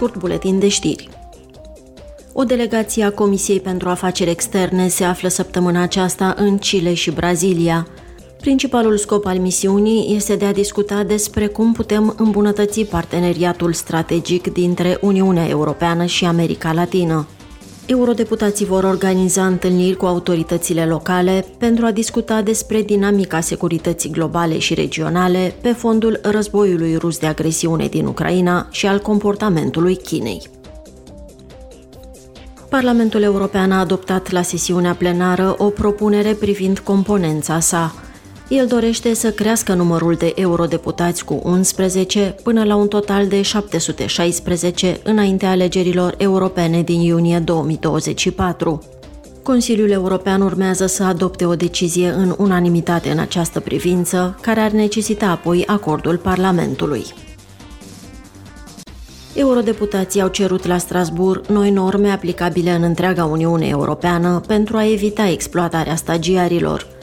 scurt buletin de știri. O delegație a Comisiei pentru Afaceri Externe se află săptămâna aceasta în Chile și Brazilia. Principalul scop al misiunii este de a discuta despre cum putem îmbunătăți parteneriatul strategic dintre Uniunea Europeană și America Latină. Eurodeputații vor organiza întâlniri cu autoritățile locale pentru a discuta despre dinamica securității globale și regionale pe fondul războiului rus de agresiune din Ucraina și al comportamentului Chinei. Parlamentul European a adoptat la sesiunea plenară o propunere privind componența sa. El dorește să crească numărul de eurodeputați cu 11 până la un total de 716 înaintea alegerilor europene din iunie 2024. Consiliul European urmează să adopte o decizie în unanimitate în această privință, care ar necesita apoi acordul Parlamentului. Eurodeputații au cerut la Strasbourg noi norme aplicabile în întreaga Uniune Europeană pentru a evita exploatarea stagiarilor.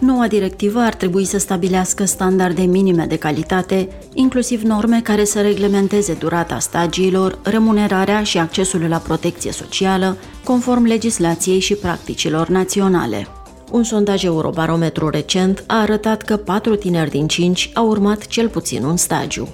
Noua directivă ar trebui să stabilească standarde minime de calitate, inclusiv norme care să reglementeze durata stagiilor, remunerarea și accesul la protecție socială, conform legislației și practicilor naționale. Un sondaj Eurobarometru recent a arătat că 4 tineri din 5 au urmat cel puțin un stagiu.